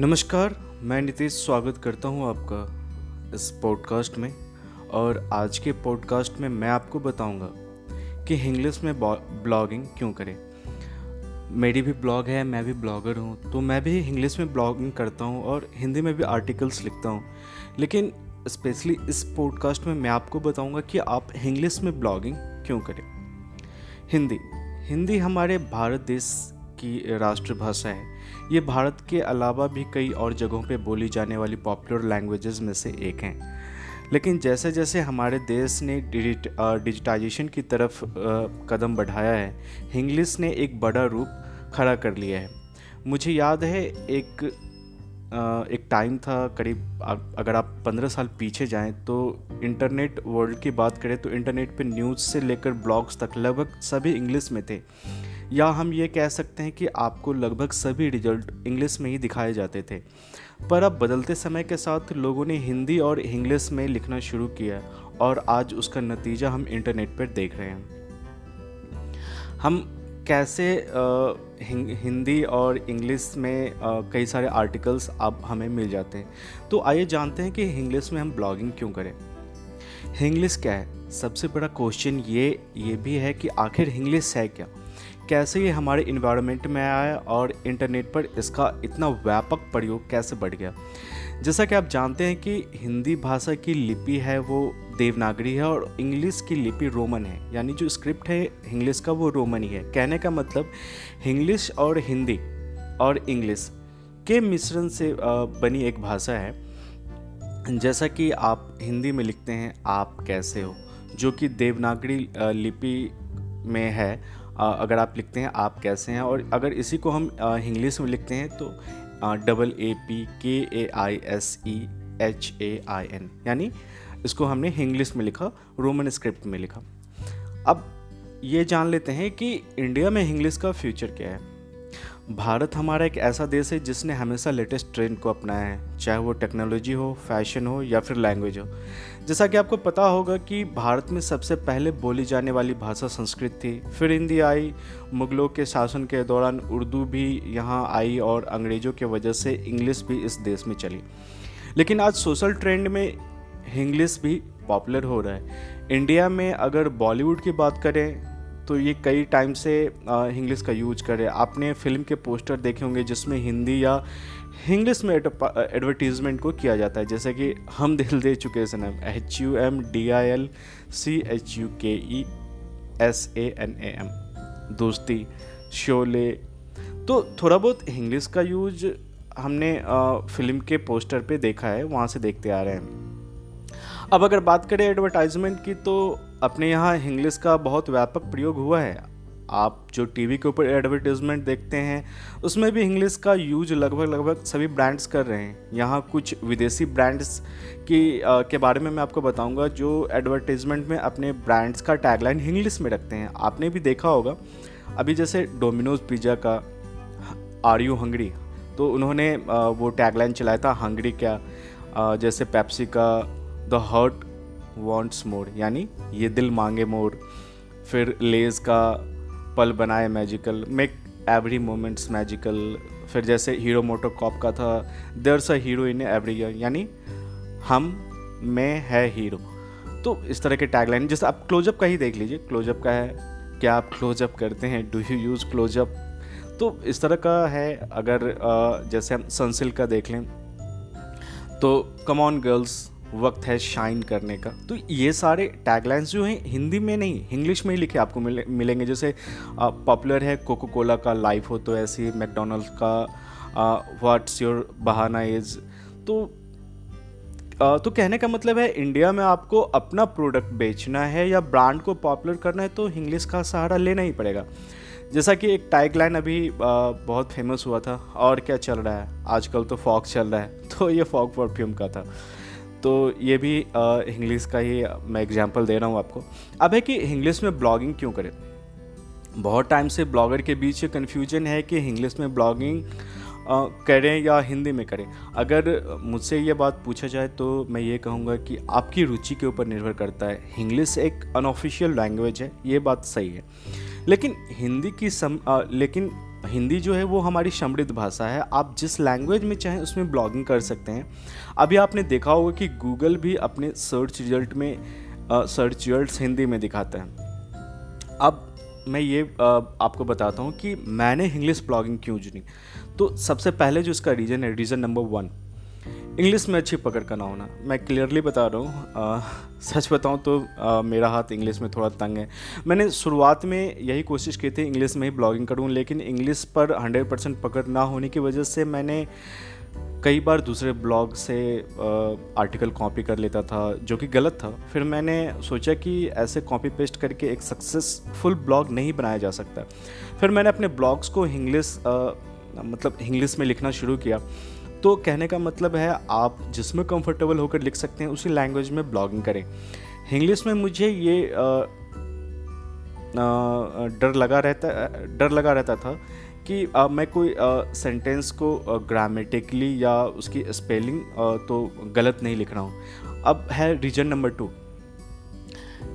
नमस्कार, मैं नितेश स्वागत करता हूँ आपका इस पॉडकास्ट में। और आज के पॉडकास्ट में मैं आपको बताऊँगा कि इंग्लिश में ब्लॉगिंग क्यों करें। मेरी भी ब्लॉग है, मैं भी ब्लॉगर हूँ तो मैं भी इंग्लिश में ब्लॉगिंग करता हूँ और हिंदी में भी आर्टिकल्स लिखता हूँ। लेकिन स्पेशली इस पॉडकास्ट में मैं आपको बताऊँगा कि आप इंग्लिश में ब्लॉगिंग क्यों करें। हिंदी हिंदी हमारे भारत देश की राष्ट्रभाषा है। ये भारत के अलावा भी कई और जगहों पे बोली जाने वाली पॉपुलर लैंग्वेजेस में से एक हैं। लेकिन जैसे जैसे हमारे देश ने डिजिटाइजेशन की तरफ़ कदम बढ़ाया है इंग्लिश ने एक बड़ा रूप खड़ा कर लिया है। मुझे याद है एक एक टाइम था करीब अगर आप पंद्रह साल पीछे जाएँ तो इंटरनेट वर्ल्ड की बात करें तो इंटरनेट पे न्यूज़ से लेकर ब्लॉग्स तक लगभग सभी इंग्लिश में थे। या हम ये कह सकते हैं कि आपको लगभग सभी रिज़ल्ट इंग्लिश में ही दिखाए जाते थे। पर अब बदलते समय के साथ लोगों ने हिंदी और इंग्लिश में लिखना शुरू किया और आज उसका नतीजा हम इंटरनेट पर देख रहे हैं। हम कैसे हिंदी और इंग्लिश में कई सारे आर्टिकल्स अब हमें मिल जाते हैं। तो आइए जानते हैं कि इंग्लिश में हम ब्लॉगिंग क्यों करें। इंग्लिश क्या है? सबसे बड़ा क्वेश्चन ये ये भी है कि आखिर इंग्लिश है क्या? कैसे ये हमारे इन्वायरमेंट में आया और इंटरनेट पर इसका इतना व्यापक प्रयोग कैसे बढ़ गया? जैसा कि आप जानते हैं कि हिंदी भाषा की लिपि है, वो देवनागरी है और इंग्लिश की लिपि रोमन है। यानी जो स्क्रिप्ट है इंग्लिश का, वो रोमन ही है। कहने का मतलब इंग्लिश और हिंदी और इंग्लिश के मिश्रण से बनी एक भाषा है। जैसा कि आप हिंदी में लिखते हैं, आप कैसे हो? जो कि देवनागरी लिपि में है अगर आप लिखते हैं, आप कैसे हैं? और अगर इसी को हम इंग्लिश में लिखते हैं तो double A P K A I S E H A I N, यानी इसको हमने इंग्लिश में लिखा, रोमन स्क्रिप्ट में लिखा। अब ये जान लेते हैं कि इंडिया में इंग्लिश का फ्यूचर क्या है। भारत हमारा एक ऐसा देश है जिसने हमेशा लेटेस्ट ट्रेंड को अपनाया है, चाहे वो टेक्नोलॉजी हो फ़ैशन हो या फिर लैंग्वेज हो। जैसा कि आपको पता होगा कि भारत में सबसे पहले बोली जाने वाली भाषा संस्कृत थी। फिर हिंदी आई, मुगलों के शासन के दौरान उर्दू भी यहाँ आई और अंग्रेज़ों की वजह से इंग्लिश भी इस देश में चली। लेकिन आज सोशल ट्रेंड में इंग्लिश भी पॉपुलर हो रहा है। इंडिया में अगर बॉलीवुड की बात करें तो ये कई टाइम से इंग्लिश का यूज़ करे आपने फ़िल्म के पोस्टर देखे होंगे जिसमें हिंदी या इंग्लिश में एडवर्टीज़मेंट को किया जाता है। जैसे कि Hum Dil De Chuke Sanam. H U M D I L C H U K E S A N A M Dosti, Sholay. तो थोड़ा बहुत इंग्लिश का यूज़ हमने फ़िल्म के पोस्टर पे देखा है। वहाँ से देखते आ रहे हैं। अब अगर बात करें एडवर्टाइजमेंट की तो अपने यहाँ इंग्लिश का बहुत व्यापक प्रयोग हुआ है। आप जो टीवी के ऊपर एडवर्टीजमेंट देखते हैं उसमें भी इंग्लिश का यूज़ लगभग लगभग सभी ब्रांड्स कर रहे हैं। यहाँ कुछ विदेशी ब्रांड्स की आ, के बारे में मैं आपको बताऊँगा जो एडवर्टीजमेंट में अपने ब्रांड्स का टैगलाइन इंग्लिश में रखते हैं। आपने भी देखा होगा। अभी जैसे डोमिनोज पिज़्ज़ा का आर यू हंगरी तो उन्होंने आ, वो टैगलाइन चलाया था हंगरी क्या? आ, जैसे पेप्सी का द हर्ट वॉन्ट्स मोर, यानी ये दिल मांगे मोर। फिर लेज का पल बनाए magical, make every moments magical. फिर जैसे हीरो मोटो कॉप का था there a hero in every year यानी हम, में, है हीरो। तो इस तरह के टैगलाइन जैसे आप क्लोजअप का ही देख लीजिए क्लोजअप का है, क्या आप क्लोजअप करते हैं डू यू यूज़ क्लोजअप तो इस तरह का है, अगर जैसे हम सनसिल्क का देख लें तो कम ऑन गर्ल्स वक्त है शाइन करने का। तो ये सारे टैगलाइंस जो हैं हिंदी में नहीं इंग्लिश में ही लिखे आपको मिले मिलेंगे। जैसे पॉपुलर है कोको कोला का लाइफ हो तो ऐसे मैकडोनल्ड का व्हाट्स योर बहाना इज़ तो आ, तो कहने का मतलब है इंडिया में आपको अपना प्रोडक्ट बेचना है या ब्रांड को पॉपुलर करना है तो इंग्लिश का सहारा लेना ही पड़ेगा। जैसा कि एक टाइग लाइन अभी आ, बहुत फ़ेमस हुआ था और क्या चल रहा है? आजकल तो फॉक चल रहा है। तो ये फॉक परफ्यूम का था। तो ये भी इंग्लिश का ही मैं एग्जांपल दे रहा हूँ आपको। अब है कि इंग्लिश में ब्लॉगिंग क्यों करें? बहुत टाइम से ब्लॉगर के बीच कन्फ्यूज़न है कि इंग्लिश में ब्लॉगिंग करें या हिंदी में करें। अगर मुझसे ये बात पूछा जाए तो मैं ये कहूँगा कि आपकी रुचि के ऊपर निर्भर करता है। इंग्लिश एक अनऑफिशियल लैंग्वेज है ये बात सही है। लेकिन हिंदी की सम आ, लेकिन हिंदी जो है वो हमारी समृद्ध भाषा है। आप जिस लैंग्वेज में चाहें उसमें ब्लॉगिंग कर सकते हैं। अभी आपने देखा होगा कि गूगल भी अपने सर्च रिज़ल्ट में सर्च रिज़ल्ट हिंदी में दिखाते हैं। अब मैं ये आपको बताता हूँ कि मैंने इंग्लिश ब्लॉगिंग क्यों चुनी? तो सबसे पहले जो इसका रीज़न है रीज़न नंबर वन इंग्लिश में अच्छी पकड़ का ना होना। मैं क्लियरली बता रहा हूँ सच बताऊँ तो आ, मेरा हाथ इंग्लिश में थोड़ा तंग है। मैंने शुरुआत में यही कोशिश की थी इंग्लिश में ही ब्लॉगिंग करूँ लेकिन इंग्लिश पर 100 परसेंट पकड़ ना होने की वजह से मैंने कई बार दूसरे ब्लॉग से आ, आर्टिकल कॉपी कर लेता था जो कि गलत था। फिर मैंने सोचा कि ऐसे कॉपी पेस्ट करके एक सक्सेसफुल ब्लॉग नहीं बनाया जा सकता। फिर मैंने अपने ब्लॉग्स को इंग्लिश मतलब इंग्लिश में लिखना शुरू किया। तो कहने का मतलब है आप जिसमें कंफर्टेबल होकर लिख सकते हैं उसी लैंग्वेज में ब्लॉगिंग करें। इंग्लिश में मुझे ये डर लगा रहता डर लगा रहता था कि आ, मैं कोई सेंटेंस को ग्रामेटिकली या उसकी स्पेलिंग तो गलत नहीं लिख रहा हूँ। अब है रीजन नंबर टू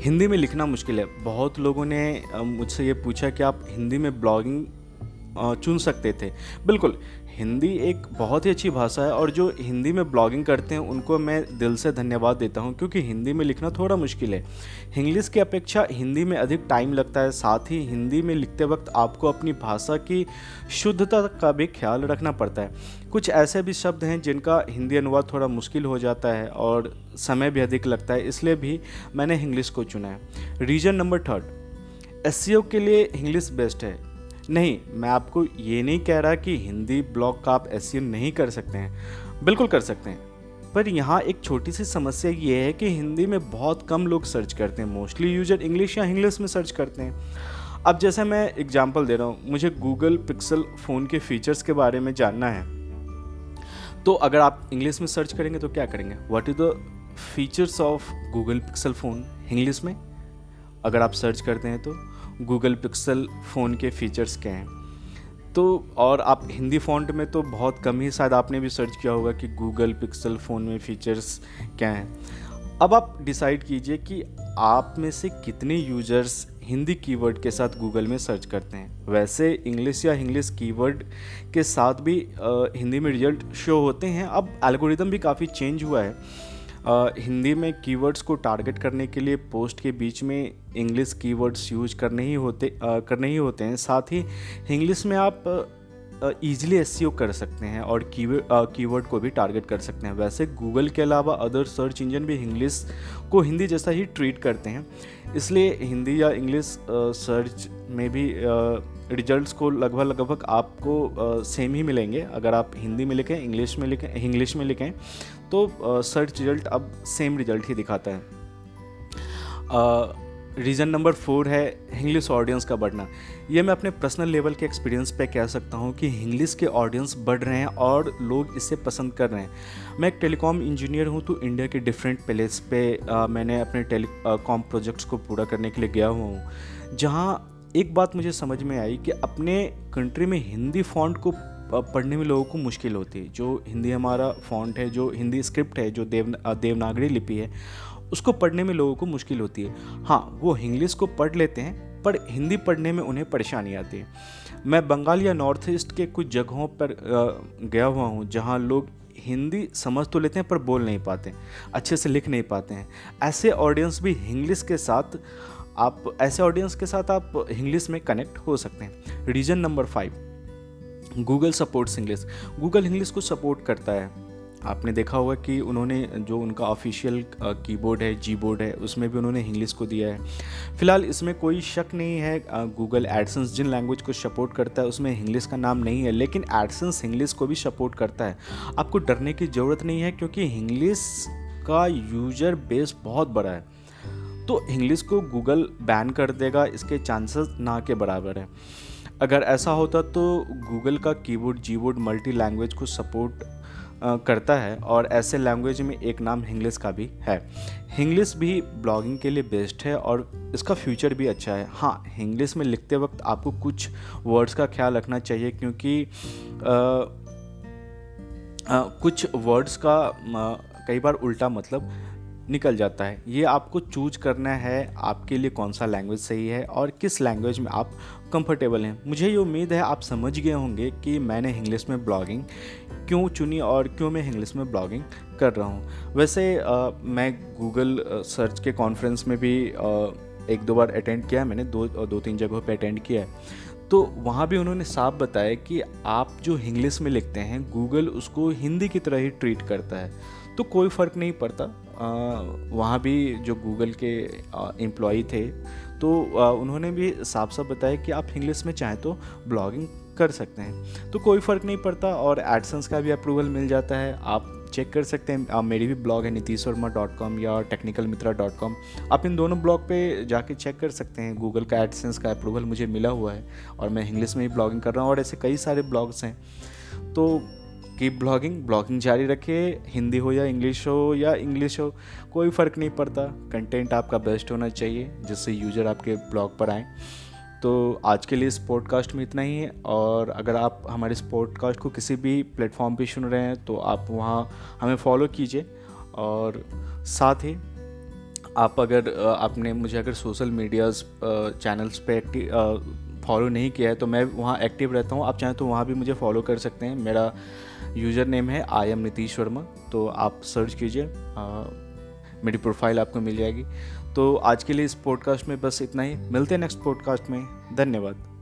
हिंदी में लिखना मुश्किल है। बहुत लोगों ने मुझसे ये पूछा कि आप हिंदी में ब्लॉगिंग चुन सकते थे। बिल्कुल हिंदी एक बहुत ही अच्छी भाषा है और जो हिंदी में ब्लॉगिंग करते हैं, उनको मैं दिल से धन्यवाद देता हूँ, क्योंकि हिंदी में लिखना थोड़ा मुश्किल है। इंग्लिश की अपेक्षा हिंदी में अधिक टाइम लगता है, साथ ही हिंदी में लिखते वक्त आपको अपनी भाषा की शुद्धता का भी ख्याल रखना पड़ता है। कुछ ऐसे भी शब्द हैं जिनका हिंदी अनुवाद थोड़ा मुश्किल हो जाता है और समय भी अधिक लगता है, इसलिए भी मैंने इंग्लिश को चुना है। रीजन नंबर थर्ड एस के लिए इंग्लिश बेस्ट है। नहीं, मैं आपको ये नहीं कह रहा कि हिंदी ब्लॉग का आप एस नहीं कर सकते हैं। बिल्कुल कर सकते हैं। पर यहाँ एक छोटी सी समस्या ये है कि हिंदी में बहुत कम लोग सर्च करते हैं। मोस्टली यूज़र इंग्लिश या इंग्लिश में सर्च करते हैं। अब जैसे मैं एग्जांपल दे रहा हूँ, मुझे गूगल पिक्सल फ़ोन के फीचर्स के बारे में जानना है। तो अगर आप इंग्लिश में सर्च करेंगे तो क्या करेंगे? What is the features of Google Pixel phone English में? अगर आप सर्च करते हैं तो गूगल पिक्सल फ़ोन के फीचर्स क्या हैं। तो और आप हिंदी फ़ॉन्ट में तो बहुत कम ही शायद आपने भी सर्च किया होगा कि गूगल पिक्सल फ़ोन में फ़ीचर्स क्या हैं। अब आप डिसाइड कीजिए कि आप में से कितने यूज़र्स हिंदी कीवर्ड के साथ गूगल में सर्च करते हैं। वैसे इंग्लिश या इंग्लिश कीवर्ड के साथ भी आ, हिंदी में रिज़ल्ट शो होते हैं। अब एल्गोरिदम भी काफ़ी चेंज हुआ है। हिंदी में कीवर्ड्स को टारगेट करने के लिए पोस्ट के बीच में इंग्लिश कीवर्ड्स यूज़ करने ही होते करने ही होते हैं। साथ ही इंग्लिश में आप ईजिली एस कर सकते हैं और कीवर्ड को भी टारगेट कर सकते हैं। वैसे गूगल के अलावा अदर सर्च इंजन भी इंग्लिश को हिंदी जैसा ही ट्रीट करते हैं। इसलिए हिंदी या इंग्लिश सर्च में भी रिजल्ट्स को लगभग लगभग आपको सेम ही मिलेंगे। अगर आप हिंदी में लिखें इंग्लिश में लिखें इंग्लिश में लिखें तो सर्च रिज़ल्ट अब सेम रिज़ल्ट ही दिखाता है। रीज़न नंबर फोर है इंग्लिश ऑडियंस का बढ़ना। ये मैं अपने पर्सनल लेवल के एक्सपीरियंस पे कह सकता हूँ कि इंग्लिश के ऑडियंस बढ़ रहे हैं और लोग इसे पसंद कर रहे हैं। मैं एक टेलीकॉम इंजीनियर हूँ तो इंडिया के डिफरेंट प्लेस पे आ, मैंने अपने टेलीकॉम प्रोजेक्ट्स को पूरा करने के लिए गया हुआ हूँ। जहाँ एक बात मुझे समझ में आई कि अपने कंट्री में हिंदी फॉन्ट को पढ़ने में लोगों को मुश्किल होती है। जो हिंदी हमारा फॉन्ट है, जो हिंदी स्क्रिप्ट है, जो देव देवनागरी लिपि है, उसको पढ़ने में लोगों को मुश्किल होती है। हाँ वो इंग्लिश को पढ़ लेते हैं, पर हिंदी पढ़ने में उन्हें परेशानी आती है। मैं बंगाल या नॉर्थ ईस्ट के कुछ जगहों पर गया हुआ हूँ, जहाँ लोग हिंदी समझ तो लेते हैं, पर बोल नहीं पाते, अच्छे से लिख नहीं पाते हैं। ऐसे ऑडियंस भी इंग्लिश के साथ, आप, ऐसे ऑडियंस के साथ आप इंग्लिश में कनेक्ट हो सकते हैं। Reason number five Google supports English. Google English को सपोर्ट करता है। आपने देखा होगा कि उन्होंने जो उनका ऑफिशियल कीबोर्ड है जी बोर्ड है, उसमें भी उन्होंने इंग्लिश को दिया है। फ़िलहाल इसमें कोई शक नहीं है गूगल एडसेंस जिन लैंग्वेज को सपोर्ट करता है, उसमें इंग्लिश का नाम नहीं है, लेकिन एडसेंस इंग्लिश को भी सपोर्ट करता है। आपको डरने की ज़रूरत नहीं है, क्योंकि इंग्लिश का यूज़र बेस बहुत बड़ा है। तो इंग्लिश को गूगल बैन कर देगा, इसके चांसेस ना के बराबर है। अगर ऐसा होता तो गूगल का कीबोर्ड जीबोर्ड मल्टी लैंग्वेज को सपोर्ट करता है और ऐसे लैंग्वेज में एक नाम इंग्लिश का भी है। इंग्लिश भी ब्लॉगिंग के लिए बेस्ट है और इसका फ्यूचर भी अच्छा है। हाँ इंग्लिश में लिखते वक्त आपको कुछ वर्ड्स का ख्याल रखना चाहिए क्योंकि आ, आ, कुछ वर्ड्स का आ, कई बार उल्टा मतलब निकल जाता है। ये आपको चूज़ करना है आपके लिए कौन सा लैंग्वेज सही है और किस लैंग्वेज में आप कंफर्टेबल हैं। मुझे ये उम्मीद है आप समझ गए होंगे कि मैंने इंग्लिश में ब्लॉगिंग क्यों चुनी और क्यों मैं इंग्लिश में ब्लॉगिंग कर रहा हूँ। वैसे आ, मैं गूगल सर्च के कॉन्फ्रेंस में भी आ, एक दो बार अटेंड किया है मैंने दो दो तीन जगहों पे अटेंड किया है। तो वहाँ भी उन्होंने साफ़ बताया कि आप जो इंग्लिश में लिखते हैं गूगल उसको हिंदी की तरह ही ट्रीट करता है। तो कोई फ़र्क नहीं पड़ता। वहाँ भी जो गूगल के एम्प्लॉई थे तो उन्होंने भी साफ़ साफ़ बताया कि आप इंग्लिश में चाहें तो ब्लॉगिंग कर सकते हैं। तो कोई फ़र्क नहीं पड़ता और एडसेंस का भी अप्रूवल मिल जाता है। आप चेक कर सकते हैं। आप मेरी भी ब्लॉग है नीतीश वर्मा डॉट कॉम या टेक्निकल मित्रा डॉट कॉम आप इन दोनों ब्लॉग पे जाके चेक कर सकते हैं। गूगल का एडसेंस का अप्रूवल मुझे मिला हुआ है और मैं इंग्लिश में ही ब्लॉगिंग कर रहा हूँ और ऐसे कई सारे ब्लॉग्स हैं। तो कीप ब्लॉगिंग ब्लॉगिंग जारी रखिए। हिंदी हो या इंग्लिश हो या इंग्लिश हो, कोई फ़र्क नहीं पड़ता। कंटेंट आपका बेस्ट होना चाहिए, जिससे यूज़र आपके ब्लॉग पर आए। तो आज के लिए इस पॉडकास्ट में इतना ही है, और अगर आप हमारे इस पॉडकास्ट को किसी भी प्लेटफॉर्म पे सुन रहे हैं तो आप वहाँ हमें फॉलो कीजिए। और साथ ही आप अगर आपने मुझे अगर सोशल मीडियाज़ चैनल्स पे फॉलो नहीं किया है तो मैं वहाँ एक्टिव रहता हूँ। आप चाहें तो वहाँ भी मुझे फॉलो कर सकते हैं। मेरा यूज़र नेम है आई एम नीतीश वर्मा तो आप सर्च कीजिए मेरी प्रोफ़ाइल आपको मिल जाएगी। तो आज के लिए इस पॉडकास्ट में बस इतना ही। मिलते हैं नेक्स्ट पॉडकास्ट में। धन्यवाद।